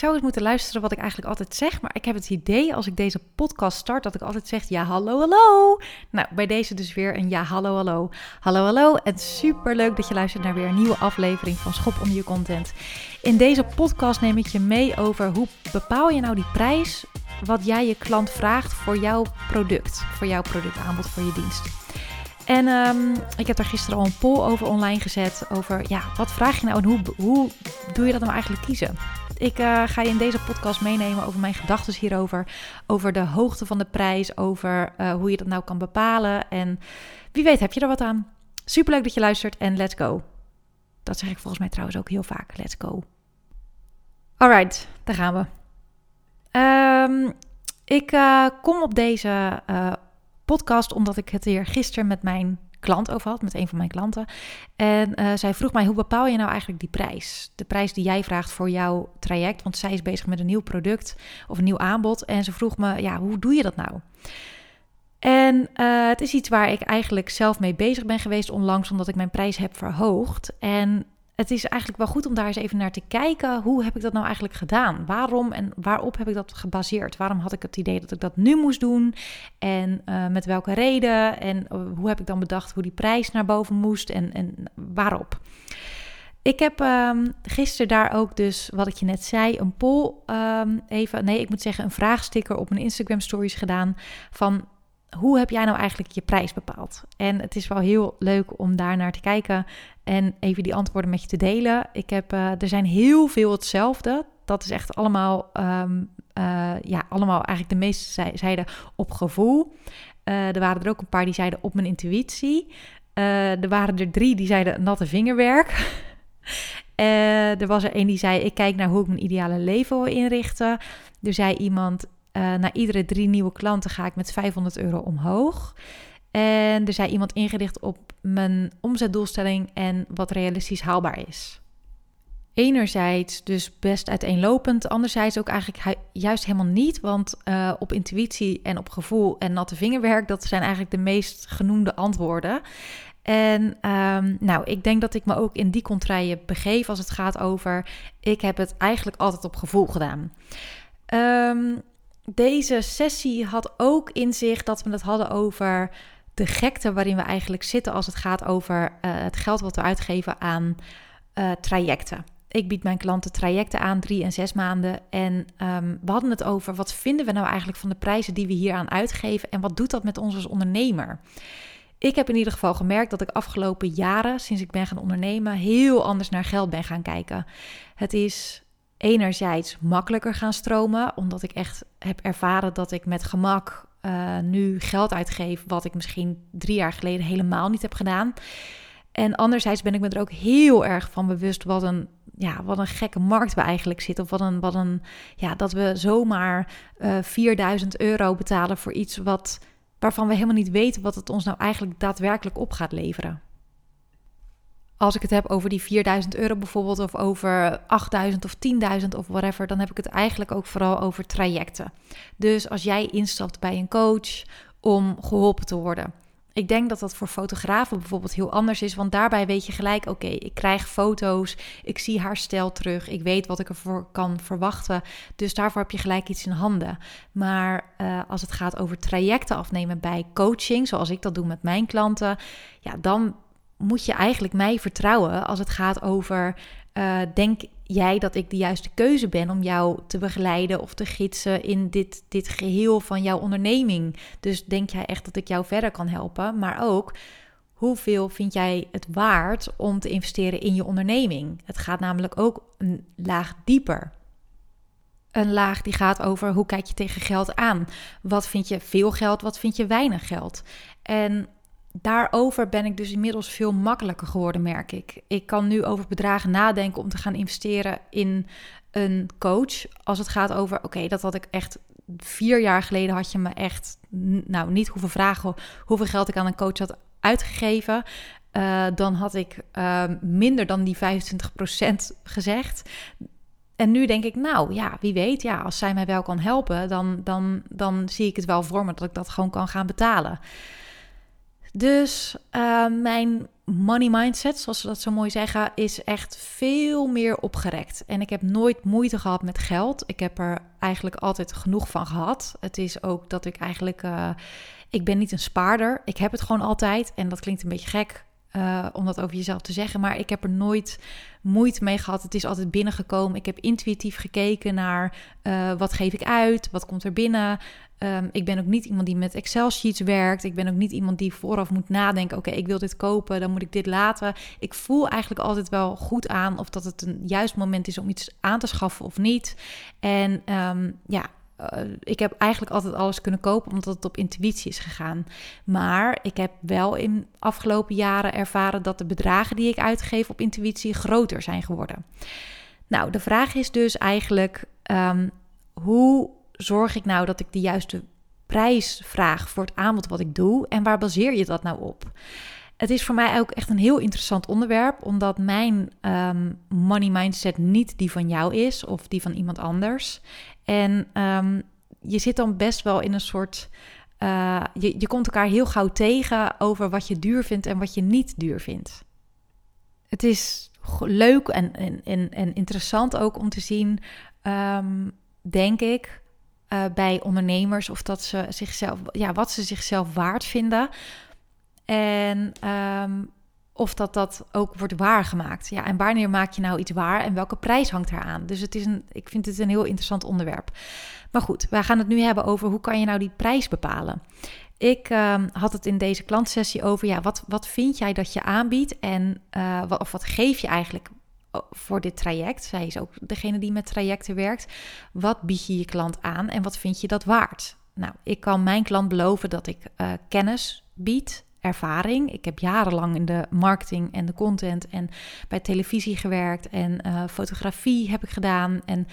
zou eens moeten luisteren wat ik eigenlijk altijd zeg. Maar ik heb het idee als ik deze podcast start dat ik altijd zeg ja, hallo, hallo. Nou, bij deze dus weer een ja, hallo, hallo. Hallo, hallo. En super leuk dat je luistert naar weer een nieuwe aflevering van Schop onder je content. In deze podcast neem ik je mee over hoe bepaal je nou die prijs wat jij je klant vraagt voor jouw product. Voor jouw productaanbod, voor je dienst. En um, ik heb daar gisteren al een poll over online gezet. Over ja, wat vraag je nou en hoe, hoe doe je dat nou eigenlijk kiezen? Ik uh, ga je in deze podcast meenemen over mijn gedachten hierover. Over de hoogte van de prijs. Over uh, hoe je dat nou kan bepalen. En wie weet heb je er wat aan. Superleuk dat je luistert en let's go. Dat zeg ik volgens mij trouwens ook heel vaak. Let's go. Alright, daar gaan we. Um, ik uh, kom op deze podcast, omdat ik het hier gisteren met mijn klant over had, met een van mijn klanten. En uh, zij vroeg mij, hoe bepaal je nou eigenlijk die prijs? De prijs die jij vraagt voor jouw traject, want zij is bezig met een nieuw product of een nieuw aanbod. En ze vroeg me, ja, hoe doe je dat nou? En uh, het is iets waar ik eigenlijk zelf mee bezig ben geweest onlangs, omdat ik mijn prijs heb verhoogd. En het is eigenlijk wel goed om daar eens even naar te kijken. Hoe heb ik dat nou eigenlijk gedaan? Waarom en waarop heb ik dat gebaseerd? Waarom had ik het idee dat ik dat nu moest doen? En uh, met welke reden? En uh, hoe heb ik dan bedacht hoe die prijs naar boven moest? En, en waarop? Ik heb um, gisteren daar ook dus, wat ik je net zei, een poll um, even, nee, ik moet zeggen een vraagsticker op mijn Instagram stories gedaan van hoe heb jij nou eigenlijk je prijs bepaald? En het is wel heel leuk om daar naar te kijken en even die antwoorden met je te delen. Ik heb, uh, er zijn heel veel hetzelfde. Dat is echt allemaal, um, uh, ja, allemaal eigenlijk de meeste zeiden op gevoel. Uh, er waren er ook een paar die zeiden op mijn intuïtie. er waren er drie die zeiden natte vingerwerk. er was er een die zei: Ik kijk naar hoe ik mijn ideale leven wil inrichten. Er zei iemand: na iedere drie nieuwe klanten ga ik met 500 euro omhoog. En er zei iemand ingericht op mijn omzetdoelstelling en wat realistisch haalbaar is. Enerzijds dus best uiteenlopend, anderzijds ook eigenlijk juist helemaal niet, want uh, op intuïtie en op gevoel en natte vingerwerk, dat zijn eigenlijk de meest genoemde antwoorden. En um, nou, ik denk dat ik me ook in die contraien begeef als het gaat over, ik heb het eigenlijk altijd op gevoel gedaan. Um, deze sessie had ook in zich dat we het hadden over de gekte waarin we eigenlijk zitten als het gaat over uh, het geld wat we uitgeven aan uh, trajecten. Ik bied mijn klanten trajecten aan, drie en zes maanden. En um, we hadden het over wat vinden we nou eigenlijk van de prijzen die we hier aan uitgeven en wat doet dat met ons als ondernemer? Ik heb in ieder geval gemerkt dat ik afgelopen jaren, sinds ik ben gaan ondernemen, heel anders naar geld ben gaan kijken. Het is enerzijds makkelijker gaan stromen, omdat ik echt heb ervaren dat ik met gemak uh, nu geld uitgeef, wat ik misschien drie jaar geleden helemaal niet heb gedaan. En anderzijds ben ik me er ook heel erg van bewust wat een, ja, wat een gekke markt we eigenlijk zitten. Of wat een, wat een ja, dat we zomaar uh, eh, 4000 euro betalen voor iets wat, waarvan we helemaal niet weten wat het ons nou eigenlijk daadwerkelijk op gaat leveren als ik het heb over die 4000 euro bijvoorbeeld, of over 8000 of 10.000 of whatever, dan heb ik het eigenlijk ook vooral over trajecten. Dus als jij instapt bij een coach om geholpen te worden. Ik denk dat dat voor fotografen bijvoorbeeld heel anders is, want daarbij weet je gelijk: oké, ik krijg foto's, ik zie haar stijl terug, ik weet wat ik ervoor kan verwachten. Dus daarvoor heb je gelijk iets in handen. Maar uh, als het gaat over trajecten afnemen bij coaching, zoals ik dat doe met mijn klanten, ja, dan moet je eigenlijk mij vertrouwen als het gaat over: uh, denk jij dat ik de juiste keuze ben om jou te begeleiden of te gidsen in dit, dit geheel van jouw onderneming? Dus denk jij echt dat ik jou verder kan helpen? Maar ook. Hoeveel vind jij het waard om te investeren in je onderneming? Het gaat namelijk ook een laag dieper. Een laag die gaat over hoe kijk je tegen geld aan? Wat vind je veel geld, wat vind je weinig geld? En daarover ben ik dus inmiddels veel makkelijker geworden, merk ik. Ik kan nu over bedragen nadenken om te gaan investeren in een coach. Als het gaat over, oké, dat had ik echt vier jaar geleden had je me echt, nou, niet hoeven vragen hoeveel geld ik aan een coach had uitgegeven. Uh, dan had ik uh, minder dan die 25% gezegd. En nu denk ik, nou ja, wie weet, ja, als zij mij wel kan helpen, dan, dan, dan zie ik het wel voor me dat ik dat gewoon kan gaan betalen Dus uh, mijn money mindset, zoals ze dat zo mooi zeggen, is echt veel meer opgerekt. En ik heb nooit moeite gehad met geld. Ik heb er eigenlijk altijd genoeg van gehad. Het is ook dat ik eigenlijk, uh, ik ben niet een spaarder. Ik heb het gewoon altijd. En dat klinkt een beetje gek uh, om dat over jezelf te zeggen. Maar ik heb er nooit moeite mee gehad. Het is altijd binnengekomen. Ik heb intuïtief gekeken naar uh, wat geef ik uit, wat komt er binnen. Um, ik ben ook niet iemand die met Excel-sheets werkt. Ik ben ook niet iemand die vooraf moet nadenken: oké, ik wil dit kopen, dan moet ik dit laten. Ik voel eigenlijk altijd wel goed aan of dat het een juist moment is om iets aan te schaffen of niet. En um, ja, uh, ik heb eigenlijk altijd alles kunnen kopen omdat het op intuïtie is gegaan. Maar ik heb wel in afgelopen jaren ervaren dat de bedragen die ik uitgeef op intuïtie groter zijn geworden. Nou, de vraag is dus eigenlijk: um, hoe zorg ik nou dat ik de juiste prijs vraag voor het aanbod wat ik doe? En waar baseer je dat nou op? Het is voor mij ook echt een heel interessant onderwerp, omdat mijn um, money mindset niet die van jou is of die van iemand anders. En um, je zit dan best wel in een soort. Uh, je, je komt elkaar heel gauw tegen over wat je duur vindt en wat je niet duur vindt. Het is leuk en, en, en, interessant ook om te zien, um, denk ik, uh, bij ondernemers of dat ze zichzelf, ja, wat ze zichzelf waard vinden. En um, of dat dat ook wordt waargemaakt. Ja, en wanneer maak je nou iets waar en welke prijs hangt eraan? Dus het is een, ik vind het een heel interessant onderwerp. Maar goed, wij gaan het nu hebben over hoe kan je nou die prijs bepalen. Ik um, had het in deze klantsessie over, ja, wat, wat vind jij dat je aanbiedt en uh, wat, of wat geef je eigenlijk voor dit traject? Zij is ook degene die met trajecten werkt. Wat bied je je klant aan en wat vind je dat waard? Nou, ik kan mijn klant beloven dat ik uh, kennis bied, ervaring. Ik heb jarenlang in de marketing en de content en bij televisie gewerkt en uh, fotografie heb ik gedaan. En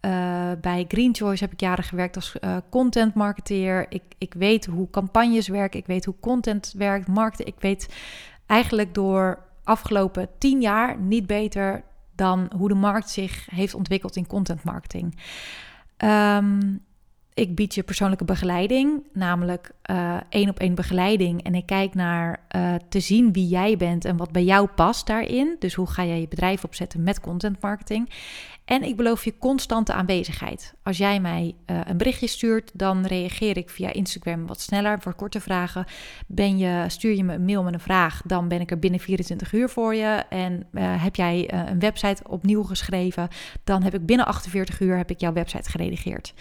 uh, bij Green Choice heb ik jaren gewerkt als uh, content marketeer. Ik, ik weet hoe campagnes werken, ik weet hoe content werkt, markten. Ik weet eigenlijk door afgelopen tien jaar niet beter dan hoe de markt zich heeft ontwikkeld in content marketing. Um, ik bied je persoonlijke begeleiding, namelijk uh, één op één begeleiding. En ik kijk naar uh, te zien wie jij bent en wat bij jou past daarin. Dus hoe ga jij je bedrijf opzetten met content marketing. En ik beloof je constante aanwezigheid. Als jij mij uh, een berichtje stuurt, dan reageer ik via Instagram wat sneller voor korte vragen. Ben je, stuur je me een mail met een vraag, dan ben ik er binnen 24 uur voor je. En heb jij een website opnieuw geschreven, dan heb ik binnen 48 uur heb ik jouw website geredigeerd.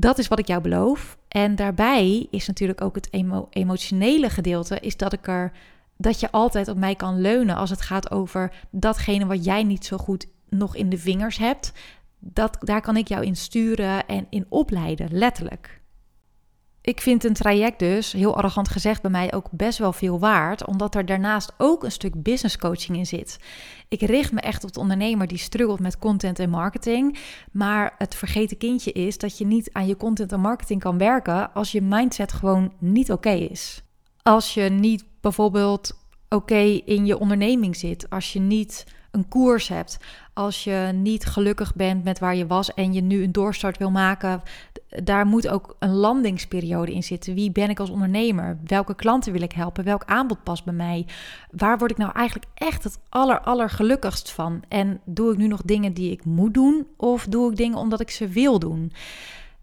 Dat is wat ik jou beloof. En daarbij is natuurlijk ook het emo emotionele gedeelte, is dat ik er dat je altijd op mij kan leunen als het gaat over datgene wat jij niet zo goed nog in de vingers hebt. Dat, daar kan ik jou in sturen en in opleiden, letterlijk. Ik vind een traject dus, heel arrogant gezegd, bij mij ook best wel veel waard, omdat er daarnaast ook een stuk business coaching in zit. Ik richt me echt op de ondernemer die struggelt met content en marketing, maar het vergeten kindje is dat je niet aan je content en marketing kan werken als je mindset gewoon niet oké is. Als je niet bijvoorbeeld oké in je onderneming zit, als je niet een koers hebt, als je niet gelukkig bent met waar je was en je nu een doorstart wil maken, daar moet ook een landingsperiode in zitten. Wie ben ik als ondernemer? Welke klanten wil ik helpen? Welk aanbod past bij mij? Waar word ik nou eigenlijk echt het aller, van? En doe ik nu nog dingen die ik moet doen of doe ik dingen omdat ik ze wil doen?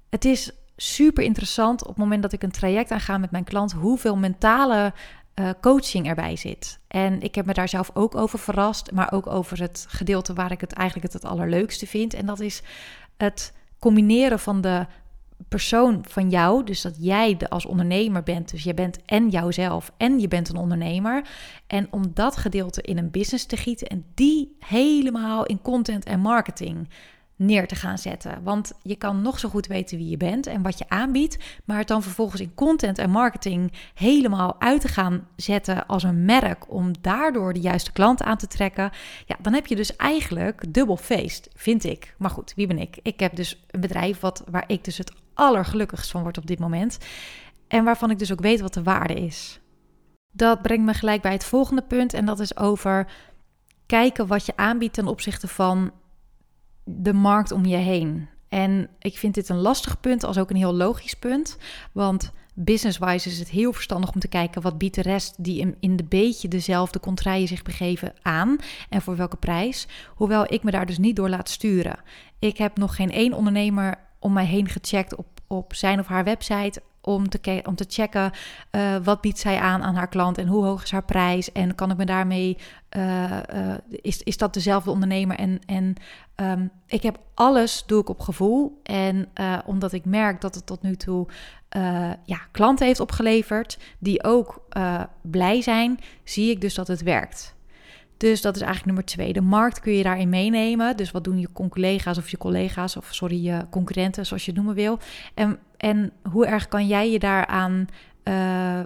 Het is super interessant op het moment dat ik een traject aanga met mijn klant, hoeveel mentale uh, coaching erbij zit. En ik heb me daar zelf ook over verrast, maar ook over het gedeelte waar ik het eigenlijk het, het allerleukste vind. En dat is het combineren van de persoon van jou, dus dat jij de, als ondernemer bent, dus je bent en jouzelf en je bent een ondernemer. En om dat gedeelte in een business te gieten en die helemaal in content en marketing neer te gaan zetten. Want je kan nog zo goed weten wie je bent en wat je aanbiedt, maar het dan vervolgens in content en marketing helemaal uit te gaan zetten als een merk om daardoor de juiste klant aan te trekken, ja, dan heb je dus eigenlijk dubbel feest, vind ik. Maar goed, wie ben ik? Ik heb dus een bedrijf wat, waar ik dus het allergelukkigst van word op dit moment en waarvan ik dus ook weet wat de waarde is. Dat brengt me gelijk bij het volgende punt en dat is over kijken wat je aanbiedt ten opzichte van de markt om je heen. En ik vind dit een lastig punt, als ook een heel logisch punt. Want business-wise is het heel verstandig om te kijken wat biedt de rest die in, in de beetje dezelfde contraien zich begeven aan en voor welke prijs. Hoewel ik me daar dus niet door laat sturen. Ik heb nog geen één ondernemer om mij heen gecheckt op, op zijn of haar website om te, om te checken uh, wat biedt zij aan aan haar klant en hoe hoog is haar prijs en kan ik me daarmee, uh, is, is dat dezelfde ondernemer en, en um, ik heb alles, doe ik op gevoel en omdat ik merk dat het tot nu toe ja, klanten heeft opgeleverd die ook blij zijn, zie ik dus dat het werkt. Dus dat is eigenlijk nummer twee. De markt kun je daarin meenemen. Dus wat doen je collega's of je collega's, of sorry, je concurrenten, zoals je het noemen wil. En, en hoe erg kan jij je daaraan uh,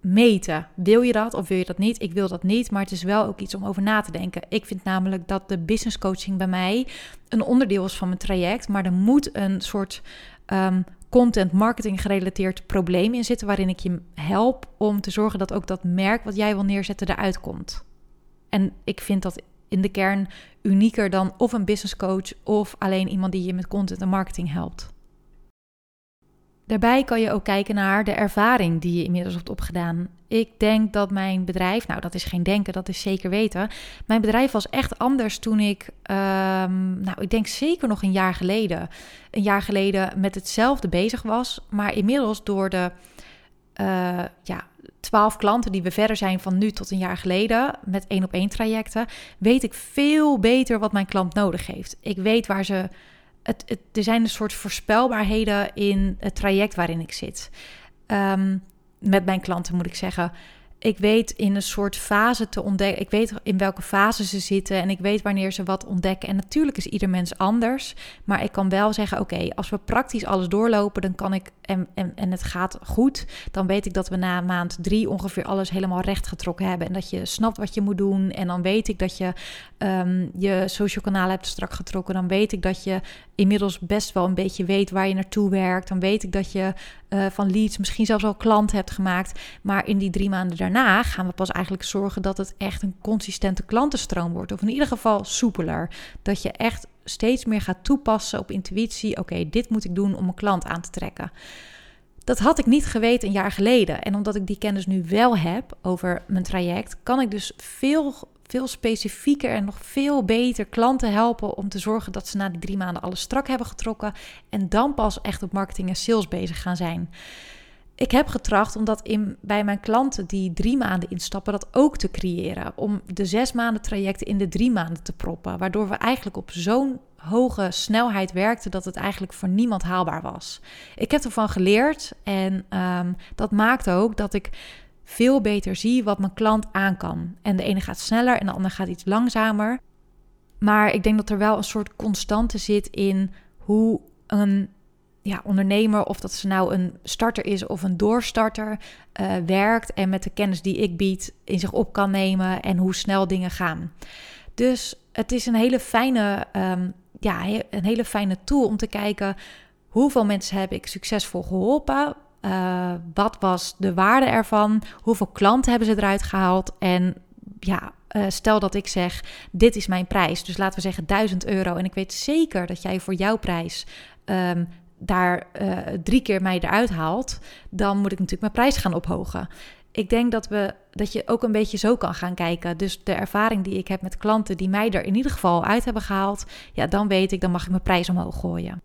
meten? Wil je dat of wil je dat niet? Ik wil dat niet, maar het is wel ook iets om over na te denken. Ik vind namelijk dat de business coaching bij mij een onderdeel is van mijn traject, maar er moet een soort um, content marketing gerelateerd probleem in zitten waarin ik je help om te zorgen dat ook dat merk wat jij wil neerzetten eruit komt. En ik vind dat in de kern unieker dan of een business coach of alleen iemand die je met content en marketing helpt. Daarbij kan je ook kijken naar de ervaring die je inmiddels hebt opgedaan. Ik denk dat mijn bedrijf, nou dat is geen denken, dat is zeker weten. Mijn bedrijf was echt anders toen ik, um, nou ik denk zeker nog een jaar geleden, een jaar geleden met hetzelfde bezig was. Maar inmiddels door de, uh, ja, twaalf klanten die we verder zijn van nu tot een jaar geleden met één op één trajecten, weet ik veel beter wat mijn klant nodig heeft. Ik weet waar ze. Het, het er zijn een soort voorspelbaarheden in het traject waarin ik zit. Um, met mijn klanten moet ik zeggen ik weet in een soort fase te ontdekken. Ik weet in welke fase ze zitten en ik weet wanneer ze wat ontdekken. En natuurlijk is ieder mens anders. Maar ik kan wel zeggen: oké, als we praktisch alles doorlopen, dan kan ik. En, en, en het gaat goed. Dan weet ik dat we na maand drie ongeveer alles helemaal recht getrokken hebben. En dat je snapt wat je moet doen. En dan weet ik dat je um, je social kanaal hebt strak getrokken. Dan weet ik dat je inmiddels best wel een beetje weet waar je naartoe werkt. Dan weet ik dat je uh, van leads misschien zelfs al klant hebt gemaakt. Maar in die drie maanden daarna gaan we pas eigenlijk zorgen dat het echt een consistente klantenstroom wordt. Of in ieder geval soepeler. Dat je echt steeds meer gaat toepassen op intuïtie. Oké, dit moet ik doen om een klant aan te trekken. Dat had ik niet geweten een jaar geleden. En omdat ik die kennis nu wel heb over mijn traject, kan ik dus veel veel specifieker en nog veel beter klanten helpen om te zorgen dat ze na die drie maanden alles strak hebben getrokken en dan pas echt op marketing en sales bezig gaan zijn. Ik heb getracht om dat in, bij mijn klanten die drie maanden instappen, dat ook te creëren. Om de zes maanden trajecten in de drie maanden te proppen. Waardoor we eigenlijk op zo'n hoge snelheid werkten dat het eigenlijk voor niemand haalbaar was. Ik heb ervan geleerd en um, dat maakt ook dat ik veel beter zie wat mijn klant aan kan. En de ene gaat sneller en de ander gaat iets langzamer. Maar ik denk dat er wel een soort constante zit in hoe een ja, ondernemer, of dat ze nou een starter is of een doorstarter, uh, werkt en met de kennis die ik bied in zich op kan nemen en hoe snel dingen gaan. Dus het is een hele fijne, um, ja, een hele fijne tool om te kijken hoeveel mensen heb ik succesvol geholpen. Uh, wat was de waarde ervan? Hoeveel klanten hebben ze eruit gehaald? En ja, uh, stel dat ik zeg: dit is mijn prijs. Dus laten we zeggen 1000 euro. En ik weet zeker dat jij voor jouw prijs um, daar uh, drie keer mij eruit haalt. Dan moet ik natuurlijk mijn prijs gaan ophogen. Ik denk dat, we, dat je ook een beetje zo kan gaan kijken. Dus de ervaring die ik heb met klanten die mij er in ieder geval uit hebben gehaald, ja, dan weet ik, dan mag ik mijn prijs omhoog gooien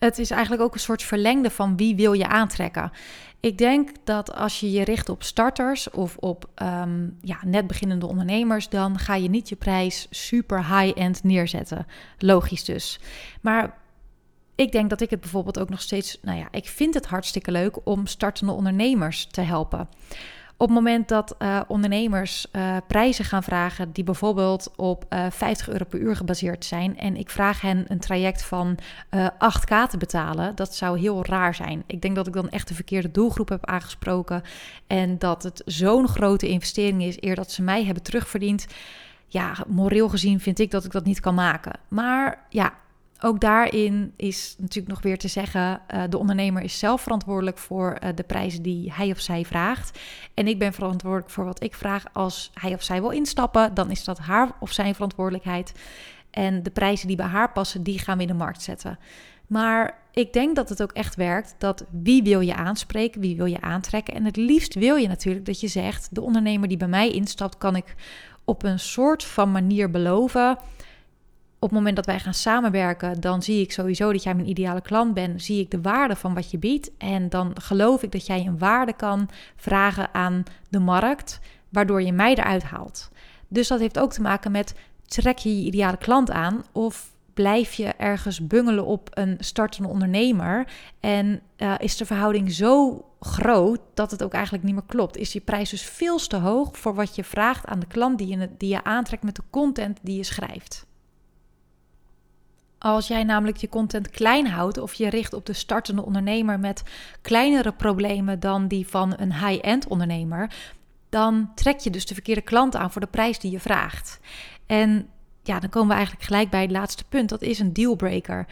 het is eigenlijk ook een soort verlengde van wie wil je aantrekken. Ik denk dat als je je richt op starters of op um, ja, net beginnende ondernemers, dan ga je niet je prijs super high-end neerzetten. Logisch dus. Maar ik denk dat ik het bijvoorbeeld ook nog steeds, nou ja, ik vind het hartstikke leuk om startende ondernemers te helpen. Op het moment dat uh, ondernemers uh, prijzen gaan vragen die bijvoorbeeld op uh, eh, 50 euro per uur gebaseerd zijn en ik vraag hen een traject van 8k te betalen, dat zou heel raar zijn. Ik denk dat ik dan echt de verkeerde doelgroep heb aangesproken en dat het zo'n grote investering is eer dat ze mij hebben terugverdiend. Ja, moreel gezien vind ik dat ik dat niet kan maken. Maar ja, ook daarin is natuurlijk nog weer te zeggen: uh, de ondernemer is zelf verantwoordelijk voor uh, de prijzen die hij of zij vraagt. En ik ben verantwoordelijk voor wat ik vraag. Als hij of zij wil instappen, dan is dat haar of zijn verantwoordelijkheid. En de prijzen die bij haar passen, die gaan we in de markt zetten. Maar ik denk dat het ook echt werkt dat wie wil je aanspreken, wie wil je aantrekken. En het liefst wil je natuurlijk dat je zegt, de ondernemer die bij mij instapt, kan ik op een soort van manier beloven. Op het moment dat wij gaan samenwerken, dan zie ik sowieso dat jij mijn ideale klant bent. Zie ik de waarde van wat je biedt. En dan geloof ik dat jij een waarde kan vragen aan de markt, waardoor je mij eruit haalt. Dus dat heeft ook te maken met trek je je ideale klant aan of blijf je ergens bungelen op een startende ondernemer en uh, is de verhouding zo groot dat het ook eigenlijk niet meer klopt. Is je prijs dus veel te hoog voor wat je vraagt aan de klant die je, die je aantrekt met de content die je schrijft. Als jij namelijk je content klein houdt of je richt op de startende ondernemer met kleinere problemen dan die van een high-end ondernemer, dan trek je dus de verkeerde klant aan voor de prijs die je vraagt. En ja, dan komen we eigenlijk gelijk bij het laatste punt. Dat is een dealbreaker.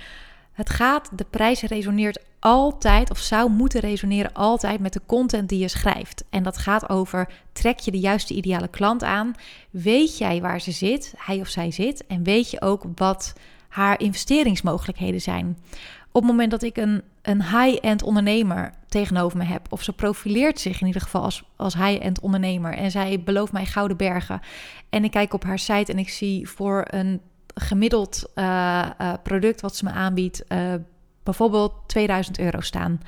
Het gaat, de prijs resoneert altijd of zou moeten resoneren altijd met de content die je schrijft. En dat gaat over, trek je de juiste ideale klant aan? Weet jij waar ze zit, hij of zij zit? En weet je ook wat haar investeringsmogelijkheden zijn? Op het moment dat ik een, een high-end ondernemer tegenover me heb, of ze profileert zich in ieder geval als, als high-end ondernemer en zij belooft mij gouden bergen. En ik kijk op haar site en ik zie voor een gemiddeld uh, uh, product wat ze me aanbiedt, uh, bijvoorbeeld 2000 euro staan.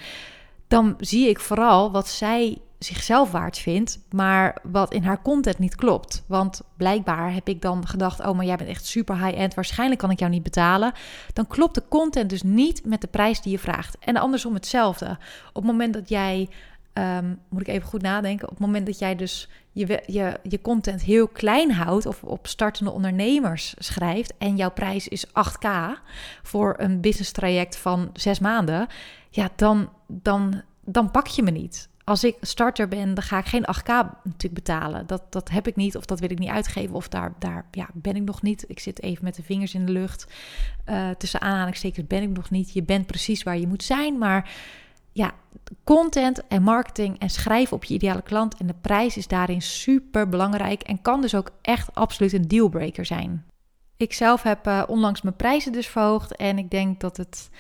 Dan zie ik vooral wat zij zichzelf waard vindt, maar wat in haar content niet klopt. Want blijkbaar heb ik dan gedacht: oh, maar jij bent echt super high-end, waarschijnlijk kan ik jou niet betalen. Dan klopt de content dus niet met de prijs die je vraagt. En andersom hetzelfde. Op het moment dat jij, um, moet ik even goed nadenken, op het moment dat jij dus je, je, je content heel klein houdt of op startende ondernemers schrijft en jouw prijs is 8k voor een business traject van zes maanden, ja, dan, dan, dan pak je me niet als ik starter ben, dan ga ik geen 8K natuurlijk betalen. Dat, dat heb ik niet of dat wil ik niet uitgeven. Of daar, daar ja, ben ik nog niet. Ik zit even met de vingers in de lucht. Uh, tussen aanhalingstekens ben ik nog niet. Je bent precies waar je moet zijn. Maar ja, content en marketing en schrijven op je ideale klant. En de prijs is daarin super belangrijk. En kan dus ook echt absoluut een dealbreaker zijn. Ik zelf heb uh, onlangs mijn prijzen dus verhoogd. En ik denk dat het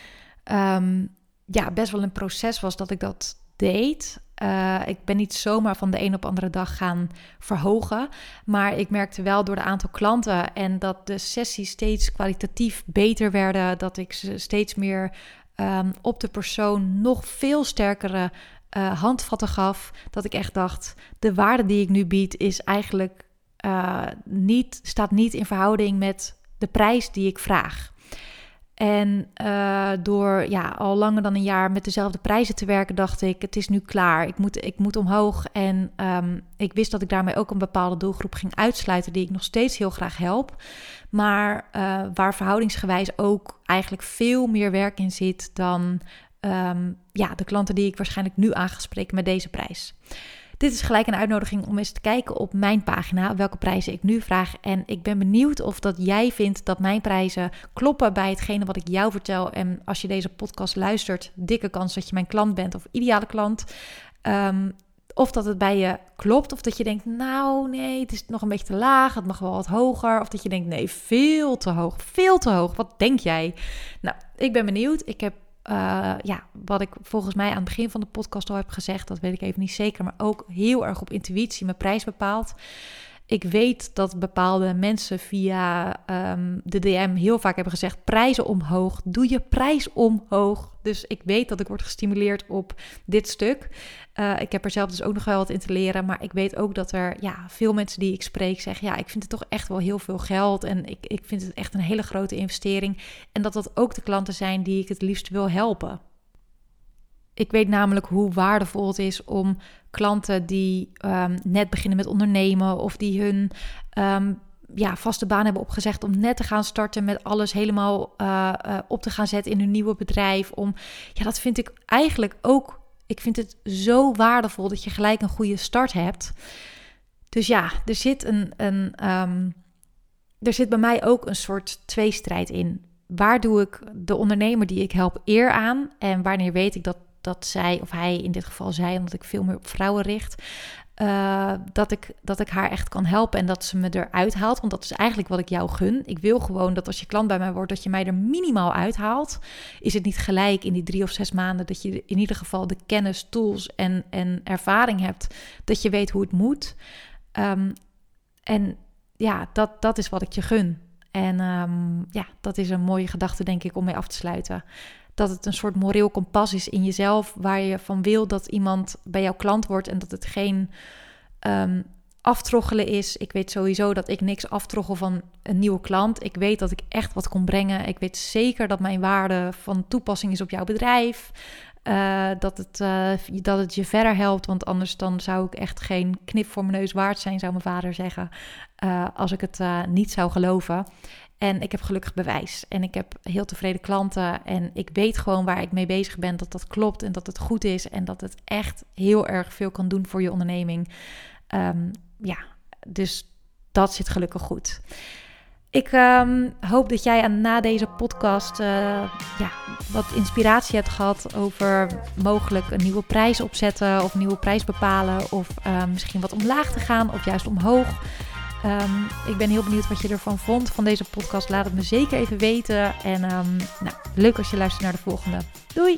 um, ja, best wel een proces was dat ik dat deed. Uh, ik ben niet zomaar van de een op andere dag gaan verhogen. Maar ik merkte wel door de aantal klanten en dat de sessies steeds kwalitatief beter werden. Dat ik ze steeds meer um, op de persoon nog veel sterkere uh, handvatten gaf. Dat ik echt dacht, de waarde die ik nu bied is eigenlijk uh, niet, staat niet in verhouding met de prijs die ik vraag. En uh, door ja, al langer dan een jaar met dezelfde prijzen te werken, dacht ik: het is nu klaar. Ik moet, ik moet omhoog. En um, ik wist dat ik daarmee ook een bepaalde doelgroep ging uitsluiten, die ik nog steeds heel graag help. Maar uh, waar verhoudingsgewijs ook eigenlijk veel meer werk in zit dan um, ja, de klanten die ik waarschijnlijk nu aangespreken met deze prijs. Dit is gelijk een uitnodiging om eens te kijken op mijn pagina welke prijzen ik nu vraag. En ik ben benieuwd of dat jij vindt dat mijn prijzen kloppen bij hetgene wat ik jou vertel. En als je deze podcast luistert, dikke kans dat je mijn klant bent of ideale klant. Um, of dat het bij je klopt, of dat je denkt, nou nee, het is nog een beetje te laag, het mag wel wat hoger. Of dat je denkt, nee, veel te hoog, veel te hoog. Wat denk jij? Nou, ik ben benieuwd. Ik heb uh, ja, wat ik volgens mij aan het begin van de podcast al heb gezegd, dat weet ik even niet zeker, maar ook heel erg op intuïtie mijn prijs bepaalt. Ik weet dat bepaalde mensen via um, de DM heel vaak hebben gezegd: prijzen omhoog, doe je prijs omhoog. Dus ik weet dat ik word gestimuleerd op dit stuk. Uh, ik heb er zelf dus ook nog wel wat in te leren. Maar ik weet ook dat er ja, veel mensen die ik spreek zeggen: ja, ik vind het toch echt wel heel veel geld. En ik, ik vind het echt een hele grote investering. En dat dat ook de klanten zijn die ik het liefst wil helpen. Ik weet namelijk hoe waardevol het is om klanten die um, net beginnen met ondernemen of die hun um, ja, vaste baan hebben opgezegd om net te gaan starten met alles helemaal uh, uh, op te gaan zetten in hun nieuwe bedrijf. Om, ja, dat vind ik eigenlijk ook. Ik vind het zo waardevol dat je gelijk een goede start hebt. Dus ja, er zit een, een um, er zit bij mij ook een soort tweestrijd in. Waar doe ik de ondernemer die ik help eer aan? En wanneer weet ik dat dat zij, of hij in dit geval zij, omdat ik veel meer op vrouwen richt, uh, dat, ik, dat ik haar echt kan helpen en dat ze me eruit haalt. Want dat is eigenlijk wat ik jou gun. Ik wil gewoon dat als je klant bij mij wordt, dat je mij er minimaal uithaalt. Is het niet gelijk in die drie of zes maanden dat je in ieder geval de kennis, tools en, en ervaring hebt, dat je weet hoe het moet. Um, en ja, dat, dat is wat ik je gun. En um, ja, dat is een mooie gedachte, denk ik, om mee af te sluiten dat het een soort moreel kompas is in jezelf, waar je van wil dat iemand bij jouw klant wordt en dat het geen um, aftroggelen is. Ik weet sowieso dat ik niks aftroggel van een nieuwe klant. Ik weet dat ik echt wat kon brengen. Ik weet zeker dat mijn waarde van toepassing is op jouw bedrijf. Uh, dat, het, uh, dat het je verder helpt. Want anders dan zou ik echt geen knip voor mijn neus waard zijn, zou mijn vader zeggen. Uh, als ik het niet zou geloven. En ik heb gelukkig bewijs. En ik heb heel tevreden klanten. En ik weet gewoon waar ik mee bezig ben. Dat dat klopt en dat het goed is. En dat het echt heel erg veel kan doen voor je onderneming. Um, ja, dus dat zit gelukkig goed. Ik um, hoop dat jij aan, na deze podcast uh, ja, wat inspiratie hebt gehad over mogelijk een nieuwe prijs opzetten of nieuwe prijs bepalen. Of uh, misschien wat omlaag te gaan of juist omhoog. Um, ik ben heel benieuwd wat je ervan vond van deze podcast. Laat het me zeker even weten. En um, nou, leuk als je luistert naar de volgende. Doei!